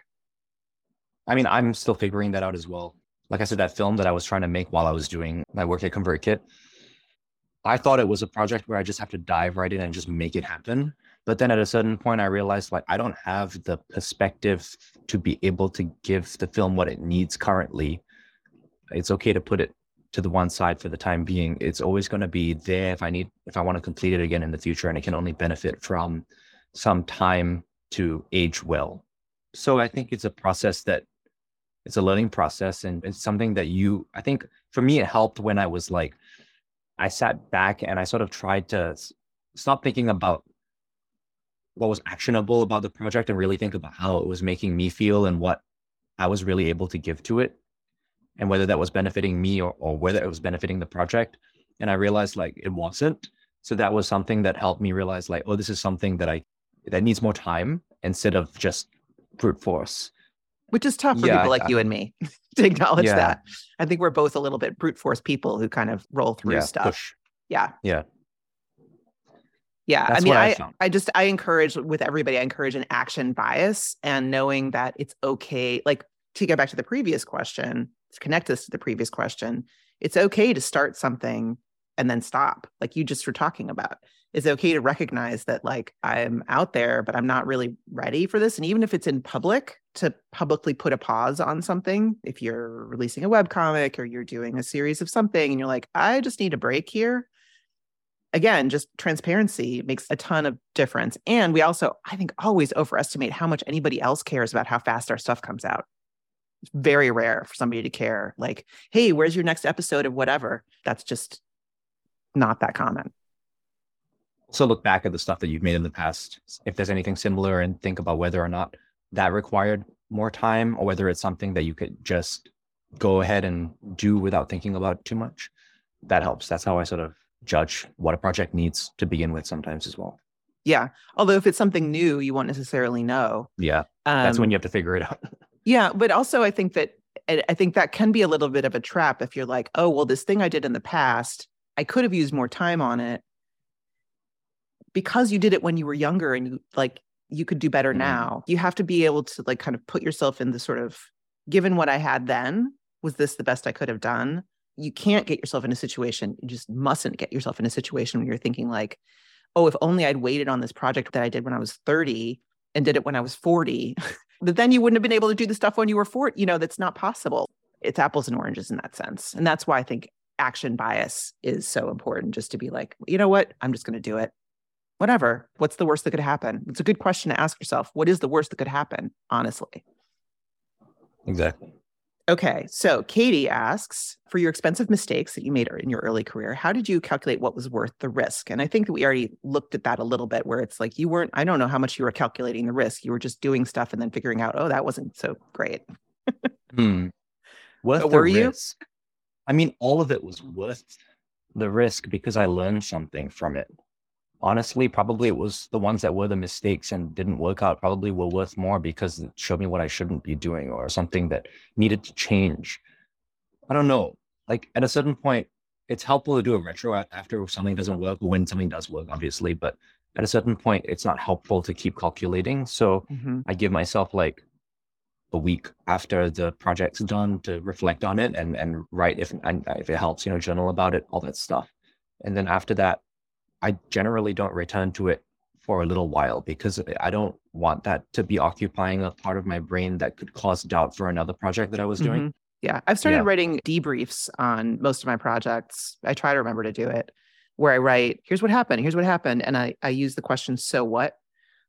I mean, I'm still figuring that out as well. Like I said, that film that I was trying to make while I was doing my work at ConvertKit, I thought it was a project where I just have to dive right in and just make it happen. But then at a certain point, I realized like I don't have the perspective to be able to give the film what it needs currently. It's okay to put it to the one side for the time being. It's always going to be there if I need, if I want to complete it again in the future, and it can only benefit from some time to age well. So I think it's a process that it's a learning process and it's something that you, I think for me, it helped when I was like, I sat back and I sort of tried to stop thinking about what was actionable about the project and really think about how it was making me feel and what I was really able to give to it. and whether that was benefiting me or, or whether it was benefiting the project. And I realized like it wasn't. So that was something that helped me realize like, oh, this is something that I that needs more time instead of just brute force.
Which is tough for
Yeah,
people
I-
like you and me to acknowledge
Yeah.
that. I think we're both a little bit brute force people who kind of roll through
yeah,
stuff.
push.
Yeah.
Yeah.
Yeah. I mean,
I
I. I just, I encourage with everybody, I encourage an action bias and knowing that it's okay. Like to get back to the previous question, to connect this to the previous question, it's okay to start something and then stop, like you just were talking about. It's okay to recognize that, like, I'm out there, but I'm not really ready for this. And even if it's in public, to publicly put a pause on something, if you're releasing a webcomic or you're doing a series of something and you're like, I just need a break here, again, just transparency makes a ton of difference. And we also, I think, always overestimate how much anybody else cares about how fast our stuff comes out. It's very rare for somebody to care, like, hey, where's your next episode of whatever? That's just not that common.
Also look back at the stuff that you've made in the past, if there's anything similar, and think about whether or not that required more time or whether it's something that you could just go ahead and do without thinking about too much. That helps. That's how I sort of judge what a project needs to begin with sometimes as well.
Yeah. Although if it's something new, you won't necessarily know.
Yeah.
Um,
That's when you have to figure it out.
Yeah, but also I think that I think that can be a little bit of a trap if you're like, oh, well, this thing I did in the past, I could have used more time on it because you did it when you were younger and you like you could do better
Mhm.
now. You have to be able to like kind of put yourself in the sort of given what I had then, was this the best I could have done? You can't get yourself in a situation, you just mustn't get yourself in a situation when you're thinking like, oh, if only I'd waited on this project that I did when I was 30 and did it when I was 40 but then you wouldn't have been able to do the stuff when you were 40 you know that's not possible. It's apples and oranges in that sense and that's why i think action bias is so important just to be like you know what? I'm just going to do it. Whatever. What's the worst that could happen? It's a good question to ask yourself. What is the worst that could happen honestly?
Exactly.
Okay so katie asks for your expensive mistakes that you made in your early career how did you calculate what was worth the risk and i think that we already looked at that a little bit where it's like you weren't i don't know how much you were calculating the risk you were just doing stuff and then figuring out oh that wasn't so great
Hmm. Worth
But
the
were you?
I mean, all of it was worth the risk because I learned something from it. Honestly, probably it was the ones that were the mistakes and didn't work out probably were worth more because it showed me what I shouldn't be doing or something that needed to change. I don't know. Like at a certain point, it's helpful to do a retro after something doesn't work or when something does work, obviously. But at a certain point, it's not helpful to keep calculating. So
Mhm.
I give myself like a week after the project's done to reflect on it and and write if and if it helps, you know, journal about it, all that stuff. And then after that, I generally don't return to it for a little while because I don't want that to be occupying a part of my brain that could cause doubt for another project that I was doing.
Mhm. Yeah, I've started
Yeah.
writing debriefs on most of my projects. I try to remember to do it where I write, here's what happened, here's what happened. And I, I use the question, so what?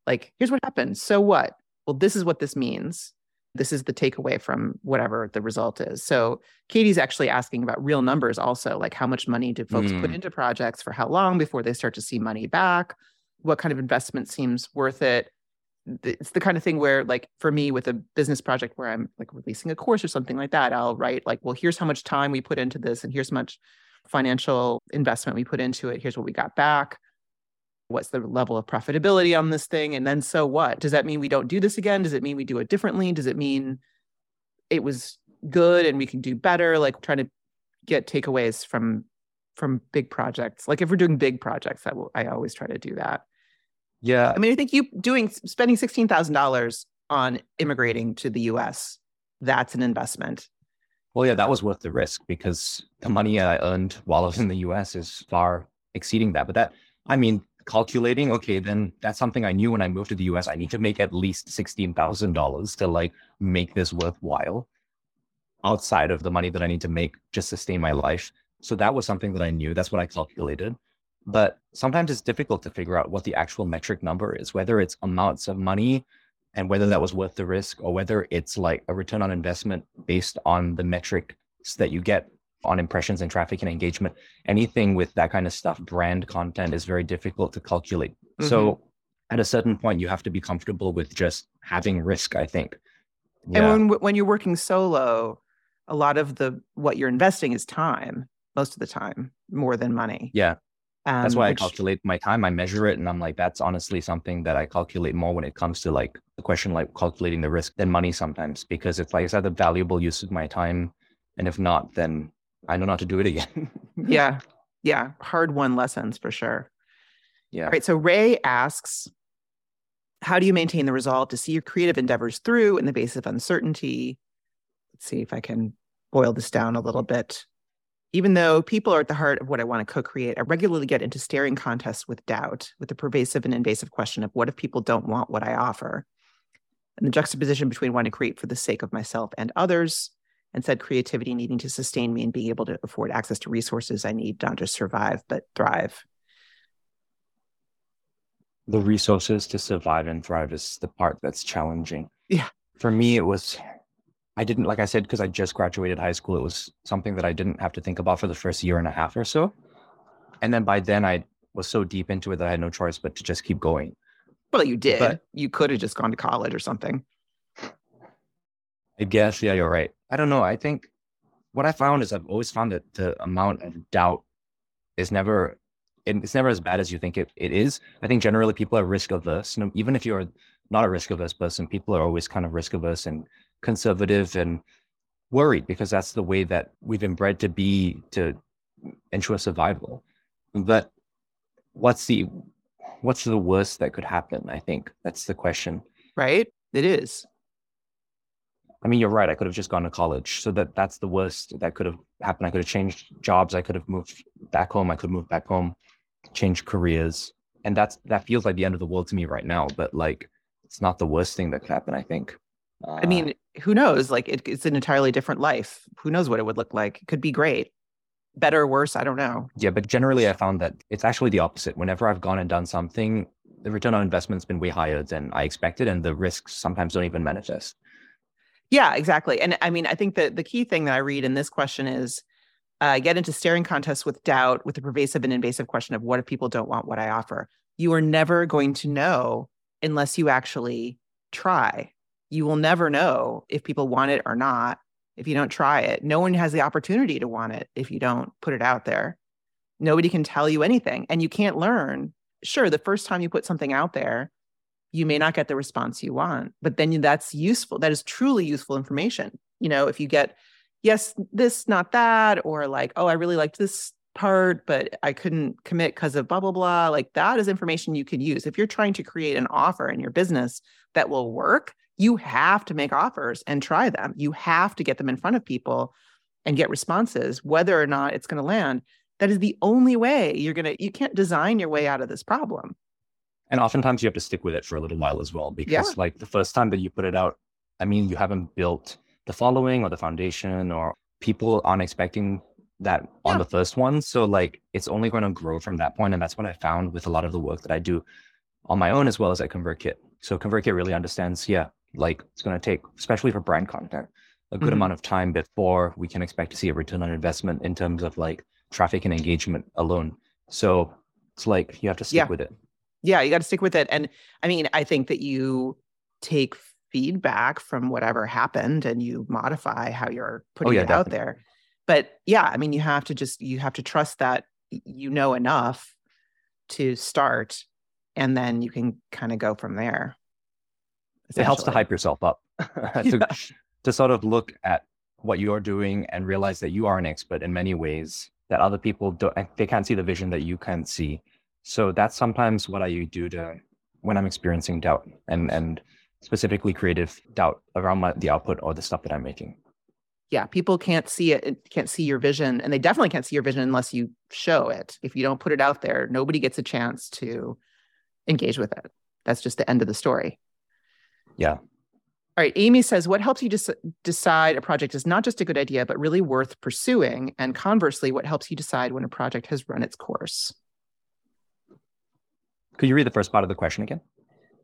Like, here's what happened, so what? Well, this is what this means. This is the takeaway from whatever the result is. So Katie's actually asking about real numbers also, like how much money do folks put
Mm.
into projects for how long before they start to see money back? What kind of investment seems worth it? it's the kind of thing where like for me with a business project where i'm like releasing a course or something like that i'll write like well here's how much time we put into this and here's how much financial investment we put into it here's what we got back what's the level of profitability on this thing and then so what does that mean we don't do this again does it mean we do it differently does it mean it was good and we can do better like trying to get takeaways from from big projects like if we're doing big projects i will i always try to do that
Yeah.
I mean, I think you doing spending sixteen thousand dollars on immigrating to the U.S. That's an investment.
Well, yeah, that was worth the risk because the money I earned while I was in the US is far exceeding that. But that, I mean, calculating, okay, then that's something I knew when I moved to the US. I need to make at least $16,000 to like make this worthwhile outside of the money that I need to make just sustain my life. So that was something that I knew. That's what I calculated. But sometimes it's difficult to figure out what the actual metric number is, whether it's amounts of money and whether that was worth the risk or whether it's like a return on investment based on the metrics that you get on impressions and traffic and engagement. Anything with that kind of stuff, brand content is very difficult to calculate. So at a certain point, you have to be comfortable with just having risk, I think.
And when when you're working solo, a lot of the what you're investing is time most of the time more than money.
Yeah. Um, that's why which... I calculate my time. I measure it and I'm like, that's honestly something that I calculate more when it comes to like the question like calculating the risk than money sometimes. Because it's like is that a valuable use of my time? And if not, then I know not to do it again.
yeah. Yeah. Hard won lessons for sure.
Yeah.
All right. So Ray asks, how do you maintain the resolve to see your creative endeavors through in the face of uncertainty? Let's see if I can boil this down a little bit. Even though people are at the heart of what I want to co create, I regularly get into staring contests with doubt, with the pervasive and invasive question of what if people don't want what I offer? And the juxtaposition between wanting to create for the sake of myself and others, and said creativity needing to sustain me and being able to afford access to resources I need not just survive, but thrive
the resources to survive and thrive is the part that's challenging.
Yeah.
For me, it was, I didn't, like I said, because I just graduated high school, it was something that I didn't have to think about for the first year and a half or so. And then by then, I was so deep into it that I had no choice but to just keep going.
Well, you did. But, you could have just gone to college or something.
I guess, yeah, you're right. I don't know. I think what I found is I've always found that the amount of doubt is never it's never as bad as you think it, it is. I think generally people are risk averse. You know, even if you're not a risk averse person, people are always kind of risk averse and conservative and worried because that's the way that we've been bred to be to ensure survival. But what's the what's the worst that could happen? I think that's the question.
Right? It is.
I mean, you're right. I could have just gone to college. So that that's the worst that could have happened. I could have changed jobs. I could have moved back home. I could move back home change careers. And that's that feels like the end of the world to me right now. But like it's not the worst thing that could happen, I think.
Uh, I mean, who knows? Like it, it's an entirely different life. Who knows what it would look like? It could be great. Better or worse, I don't know.
Yeah, but generally I found that it's actually the opposite. Whenever I've gone and done something, the return on investment's been way higher than I expected, and the risks sometimes don't even manifest.
Yeah, exactly. And I mean, I think that the key thing that I read in this question is uh, get into staring contests with doubt with the pervasive and invasive question of what if people don't want what I offer? You are never going to know unless you actually try. You will never know if people want it or not if you don't try it. No one has the opportunity to want it if you don't put it out there. Nobody can tell you anything and you can't learn. Sure, the first time you put something out there, you may not get the response you want, but then that's useful. That is truly useful information. You know, if you get yes, this, not that, or like, oh, I really liked this part, but I couldn't commit because of blah, blah, blah. Like that is information you can use. If you're trying to create an offer in your business that will work, you have to make offers and try them. You have to get them in front of people and get responses, whether or not it's going to land. That is the only way you're going to, you can't design your way out of this problem.
And oftentimes you have to stick with it for a little while as well, because yeah. like the first time that you put it out, I mean, you haven't built the following or the foundation or people aren't expecting that on the first one. So like it's only going to grow from that point. And that's what I found with a lot of the work that I do on my own as well as at ConvertKit. So ConvertKit really understands, yeah, like it's going to take, especially for brand content, a good mm-hmm. amount of time before we can expect to see a return on investment in terms of like traffic and engagement alone. So it's like you have to stick
yeah.
with it.
Yeah, you got to stick with it. And I mean, I think that you take feedback from whatever happened and you modify how you're oh, putting oh, yeah, it definitely. out there but yeah i mean you have to just you have to trust that you know enough to start and then you can kind of go from there
it helps to hype yourself up to, yeah. to sort of look at what you're doing and realize that you are an expert in many ways that other people don't they can't see the vision that you can see so that's sometimes what i do to when i'm experiencing doubt and and specifically creative doubt around my, the output or the stuff that I'm making.
Yeah, people can't see it, can't see your vision, and they definitely can't see your vision unless you show it. If you don't put it out there, nobody gets a chance to engage with it. That's just the end of the story.
Yeah.
All right. Amy says, what helps you des- decide a project is not just a good idea, but really worth pursuing? And conversely, what helps you decide when a project has run its course?
Could you read the first part of the question again?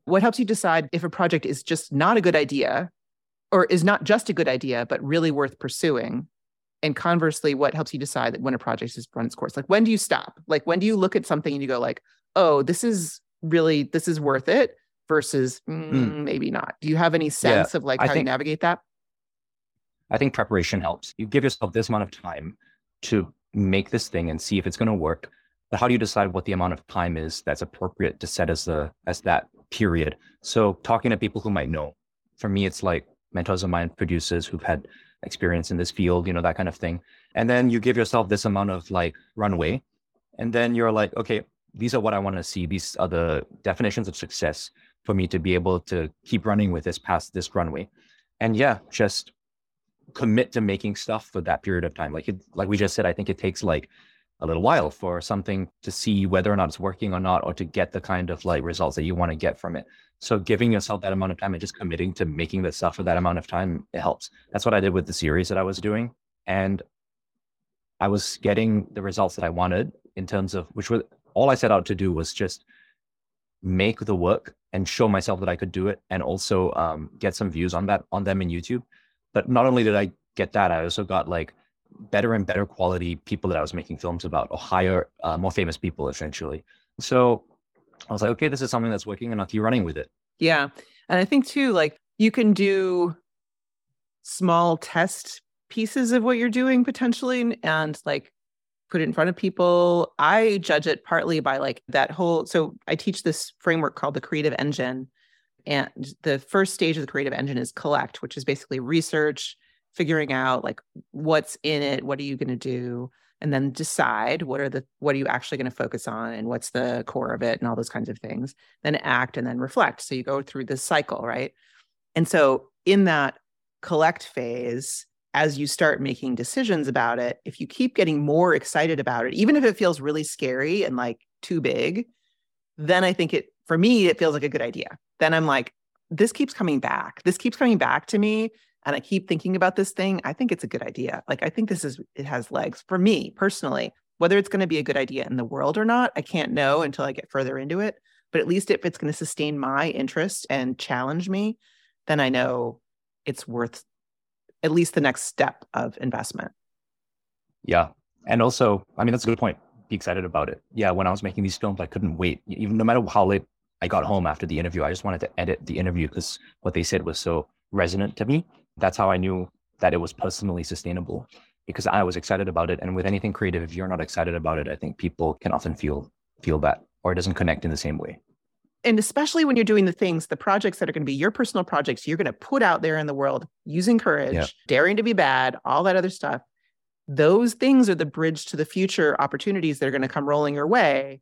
What helps you decide if a project is just not a good idea or is not just a good idea, but really worth pursuing? And conversely, what helps you decide that when a project has run its course? Like when do you stop? Like when do you look at something and you go like, oh, this is really, this is worth it versus mm, mm. maybe not. Do you have any sense yeah, of like how think, you navigate that?
I think preparation helps. You give yourself this amount of time to make this thing and see if it's going to work. But how do you decide what the amount of time is that's appropriate to set as the as that period? So talking to people who might know. For me, it's like mentors of mine, producers who've had experience in this field, you know, that kind of thing. And then you give yourself this amount of like runway. And then you're like, okay, these are what I want to see. These are the definitions of success for me to be able to keep running with this past this runway. And yeah, just commit to making stuff for that period of time. Like it, like we just said, I think it takes like a little while for something to see whether or not it's working or not, or to get the kind of like results that you want to get from it. So giving yourself that amount of time and just committing to making the stuff for that amount of time, it helps. That's what I did with the series that I was doing. And I was getting the results that I wanted in terms of which was all I set out to do was just make the work and show myself that I could do it and also um, get some views on that on them in YouTube. But not only did I get that, I also got like better and better quality people that I was making films about, or higher, uh, more famous people essentially. So I was like, okay, this is something that's working, and I'll keep running with it.
Yeah, and I think too, like you can do small test pieces of what you're doing potentially, and like put it in front of people. I judge it partly by like that whole. So I teach this framework called the Creative Engine, and the first stage of the Creative Engine is collect, which is basically research figuring out like what's in it, what are you going to do, and then decide what are the what are you actually going to focus on and what's the core of it and all those kinds of things. Then act and then reflect. So you go through this cycle, right? And so in that collect phase, as you start making decisions about it, if you keep getting more excited about it, even if it feels really scary and like too big, then I think it, for me, it feels like a good idea. Then I'm like, this keeps coming back. This keeps coming back to me and I keep thinking about this thing, I think it's a good idea. Like I think this is it has legs for me personally. Whether it's going to be a good idea in the world or not, I can't know until I get further into it. But at least if it's going to sustain my interest and challenge me, then I know it's worth at least the next step of investment.
Yeah. And also, I mean, that's a good point. Be excited about it. Yeah. When I was making these films, I couldn't wait. Even no matter how late I got home after the interview, I just wanted to edit the interview because what they said was so resonant to me that's how I knew that it was personally sustainable because I was excited about it. And with anything creative, if you're not excited about it, I think people can often feel feel that or it doesn't connect in the same way.
And especially when you're doing the things, the projects that are going to be your personal projects, you're going to put out there in the world using courage, yeah. daring to be bad, all that other stuff. Those things are the bridge to the future opportunities that are going to come rolling your way.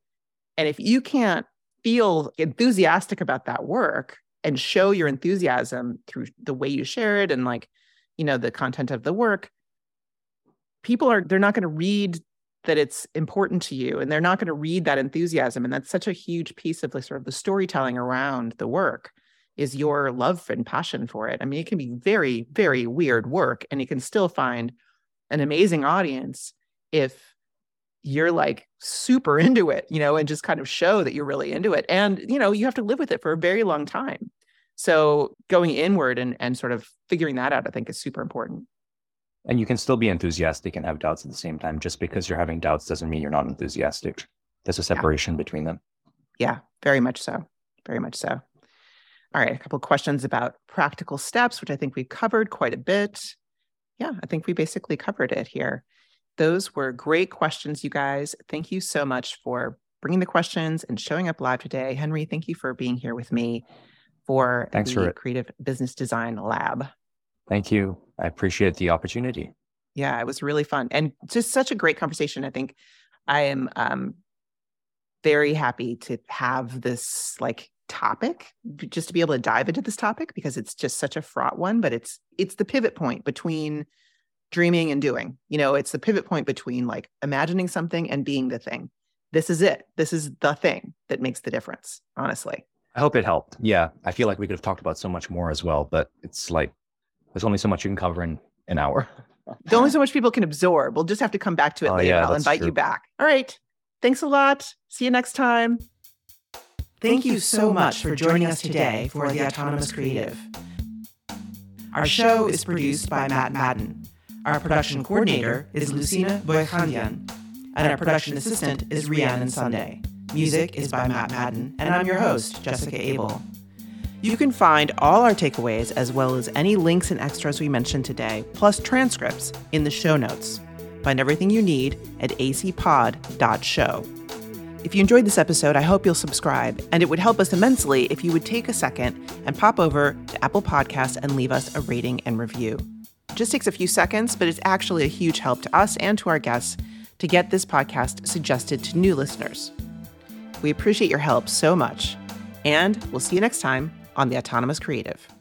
And if you can't feel enthusiastic about that work, and show your enthusiasm through the way you share it and like you know the content of the work people are they're not going to read that it's important to you and they're not going to read that enthusiasm and that's such a huge piece of the sort of the storytelling around the work is your love and passion for it i mean it can be very very weird work and you can still find an amazing audience if you're like super into it, you know, and just kind of show that you're really into it. And, you know, you have to live with it for a very long time. So going inward and, and sort of figuring that out, I think is super important.
And you can still be enthusiastic and have doubts at the same time. Just because you're having doubts doesn't mean you're not enthusiastic. There's a separation yeah. between them.
Yeah, very much so. Very much so. All right, a couple questions about practical steps, which I think we've covered quite a bit. Yeah, I think we basically covered it here. Those were great questions, you guys. Thank you so much for bringing the questions and showing up live today. Henry, thank you for being here with me for
Thanks
the
for
Creative Business Design Lab.
Thank you. I appreciate the opportunity.
Yeah, it was really fun and just such a great conversation. I think I am um, very happy to have this like topic just to be able to dive into this topic because it's just such a fraught one but it's it's the pivot point between dreaming and doing. You know, it's the pivot point between like imagining something and being the thing. This is it. This is the thing that makes the difference, honestly.
I hope it helped. Yeah. I feel like we could have talked about so much more as well, but it's like there's only so much you can cover in an hour.
there's only so much people can absorb. We'll just have to come back to it oh, later. Yeah, I'll invite true. you back. All right. Thanks a lot. See you next time. Thank you so much for joining us today for The Autonomous Creative. Our show is produced by Matt Madden. Our production coordinator is Lucina Boyakhandian, and our production assistant is Rhiannon Sunday. Music is by Matt Madden, and I'm your host, Jessica Abel. You can find all our takeaways as well as any links and extras we mentioned today, plus transcripts in the show notes. Find everything you need at acpod.show. If you enjoyed this episode, I hope you'll subscribe, and it would help us immensely if you would take a second and pop over to Apple Podcasts and leave us a rating and review. It just takes a few seconds, but it's actually a huge help to us and to our guests to get this podcast suggested to new listeners. We appreciate your help so much, and we'll see you next time on The Autonomous Creative.